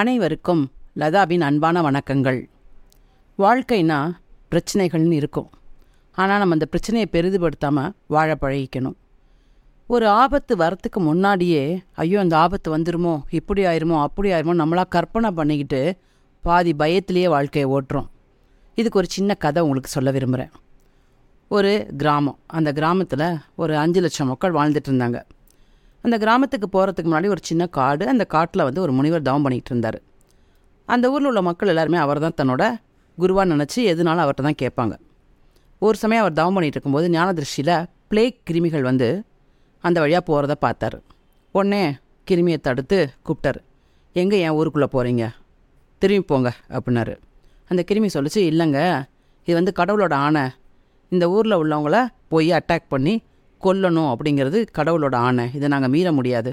அனைவருக்கும் லதாவின் அன்பான வணக்கங்கள். வாழ்க்கைனா பிரச்சனைகள்னு இருக்கும். ஆனால் நம்ம அந்த பிரச்சனையை பெரிதுபடுத்தாமல் வாழ பழகிக்கணும். ஒரு ஆபத்து வரத்துக்கு முன்னாடியே ஐயோ அந்த ஆபத்து வந்துருமோ இப்படி ஆயிருமோ அப்படி ஆயிருமோ நம்மளா கற்பனை பண்ணிக்கிட்டு பாதி பயத்திலேயே வாழ்க்கையை ஓட்டுறோம். இதுக்கு ஒரு சின்ன கதை உங்களுக்கு சொல்ல விரும்புகிறேன் ஒரு கிராமம். அந்த கிராமத்தில் ஒரு அஞ்சு லட்சம் மக்கள் வாழ்ந்துட்டு இருந்தாங்க. அந்த கிராமத்துக்கு போகிறதுக்கு முன்னாடி ஒரு சின்ன காடு அந்த காட்டில் வந்து ஒரு முனிவர் தவம் பண்ணிகிட்டு இருந்தார். அந்த ஊரில் உள்ள மக்கள் எல்லாருமே அவர் தான் தன்னோட குருவாக நினச்சி எதுனாலும் அவர்கிட்ட தான் கேட்பாங்க. ஒரு சமயம் அவர் தவம் பண்ணிகிட்டு இருக்கும்போது ஞான திருஷ்டியில் பிளேக் கிருமிகள் வந்து அந்த வழியாக போகிறத பார்த்தார். உடனே கிருமியை தடுத்து கூப்பிட்டார். எங்கே என் ஊருக்குள்ளே போகிறீங்க திரும்பி போங்க அப்படின்னாரு. அந்த கிருமி சொல்லிச்சு இல்லைங்க இது வந்து கடவுளோட ஆணை. இந்த ஊரில் உள்ளவங்கள போய் அட்டாக் பண்ணி கொல்லணும் அப்படிங்கிறது கடவுளோட ஆணை. இதை நாங்கள் மீற முடியாது.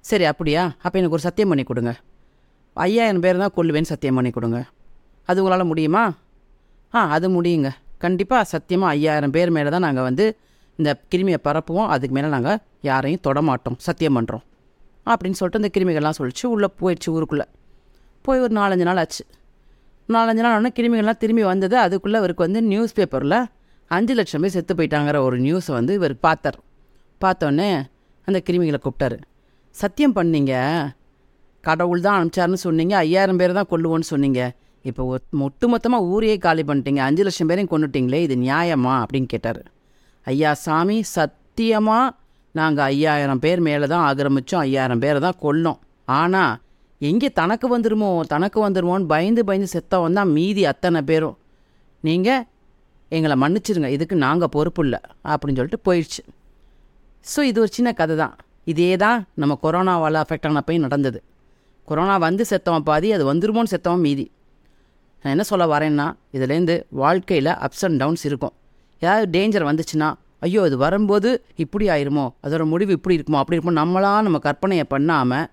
சரி அப்படியா? அப்போ எனக்கு ஒரு சத்தியம் பண்ணி கொடுங்க. ஐயாயிரம் பேர் தான் கொல்லுவேன்னு சத்தியம் பண்ணி கொடுங்க. அது உங்களால் முடியுமா? ஆ அது முடியுங்க. கண்டிப்பாக சத்தியமாக ஐயாயிரம் பேர் மேலே தான் நாங்கள் வந்து இந்த கிருமியை பரப்புவோம். அதுக்கு மேலே நாங்கள் யாரையும் தொடமாட்டோம் சத்தியம் பண்ணுறோம் அப்படின்னு சொல்லிட்டு இந்த கிருமிகள்லாம் சொல்லிச்சு. உள்ளே போயிடுச்சு ஊருக்குள்ளே. போய் ஒரு நாலஞ்சு நாள் ஆச்சு. நாலஞ்சு நாள் ஆனால் கிருமிகள்லாம் திரும்பி வந்தது. அதுக்குள்ளே அவருக்கு வந்து நியூஸ் பேப்பரில் அஞ்சு லட்சம் பேர் செத்து போயிட்டாங்கிற ஒரு நியூஸை வந்து இவர் பார்த்தார். பார்த்தோன்னே அந்த கிருமிகளை கூப்பிட்டாரு. சத்தியம் பண்ணீங்க. கடவுள் தான் அனுப்பிச்சாருன்னு சொன்னீங்க. ஐயாயிரம் பேர் தான் கொல்லுவோன்னு சொன்னீங்க. இப்போ ஒட்டு மொத்தமாக ஊரையே காலி பண்ணிட்டீங்க. அஞ்சு லட்சம் பேரையும் கொண்டுட்டிங்களே இது நியாயமா? அப்படின்னு கேட்டார். ஐயா சாமி சத்தியமாக நாங்கள் ஐயாயிரம் பேர் மேலே தான் ஆக்கிரமிச்சோம். ஐயாயிரம் பேரை தான் கொல்லோம். ஆனால் எங்கே தனக்கு வந்துருமோ? தனக்கு வந்துருமோன்னு பயந்து பயந்து செத்தவன் தான் மீதி அத்தனை பேரும். நீங்கள் எங்களை மன்னிச்சிருங்க இதுக்கு நாங்கள் பொறுப்பு இல்லை அப்படின்னு சொல்லிட்டு போயிடுச்சு. ஸோ இது ஒரு சின்ன கதை தான் இதே தான் நம்ம கொரோனாவால் அஃபெக்ட் ஆனப்பையும் நடந்தது. கொரோனா வந்து செத்தவன் பாதி அது வந்துருமோன்னு செத்தவன் மீதி. நான் என்ன சொல்ல வரேன்னா இதுலேருந்து வாழ்க்கையில் அப்ஸ் அண்ட் டவுன்ஸ் இருக்கும். ஏதாவது டேஞ்சர் வந்துச்சுன்னா ஐயோ அது வரும்போது இப்படி ஆயிருமோ அதோட முடிவு இப்படி இருக்குமோ அப்படி இருக்குமோ நம்மளாக நம்ம கற்பனையை பண்ணாமல்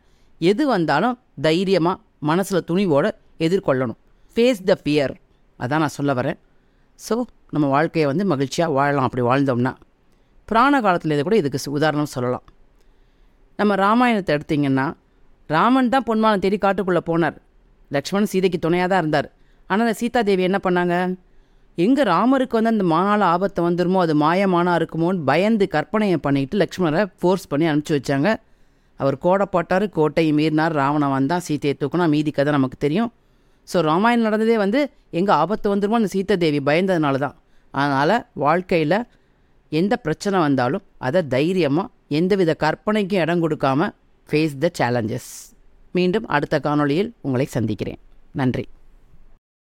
எது வந்தாலும் தைரியமாக மனசில் துணிவோடு எதிர்கொள்ளணும். ஃபேஸ் த ஃபியர் அதான் நான் சொல்ல வரேன். ஸோ நம்ம வாழ்க்கையை வந்து மகிழ்ச்சியாக வாழலாம். அப்படி வாழ்ந்தோம்னா புராண காலத்தில் இதை கூட இதுக்கு உதாரணம் சொல்லலாம். நம்ம ராமாயணத்தை எடுத்தீங்கன்னா ராமன் தான் பொன்மானம் தேடி காட்டுக்குள்ளே போனார். லக்ஷ்மணன் சீதைக்கு துணையாக தான் இருந்தார். ஆனால் அந்த சீதாதேவி என்ன பண்ணாங்க? எங்கே ராமருக்கு வந்து அந்த மானால ஆபத்தை வந்துருமோ அது மாயமானா இருக்குமோன்னு பயந்து கற்பனையை பண்ணிக்கிட்டு லக்ஷ்மணரை ஃபோர்ஸ் பண்ணி அனுப்பிச்சி வச்சாங்க. அவர் கோடை போட்டார் கோட்டையை மீறினார். ராவணன் வந்தான் சீதையை தூக்கணும் மீதி கதை நமக்கு தெரியும். ஸோ ராமாயணம் நடந்ததே வந்து எங்கே ஆபத்து வந்துருமோ அந்த சீதாதேவி பயந்ததுனால தான் அதனால் வாழ்க்கையில் எந்த பிரச்சனை வந்தாலும் அதை தைரியமாக எந்தவித கற்பனைக்கும் இடம் கொடுக்காம ஃபேஸ் த சேலஞ்சஸ் மீண்டும் அடுத்த காணொளியில் உங்களை சந்திக்கிறேன். நன்றி.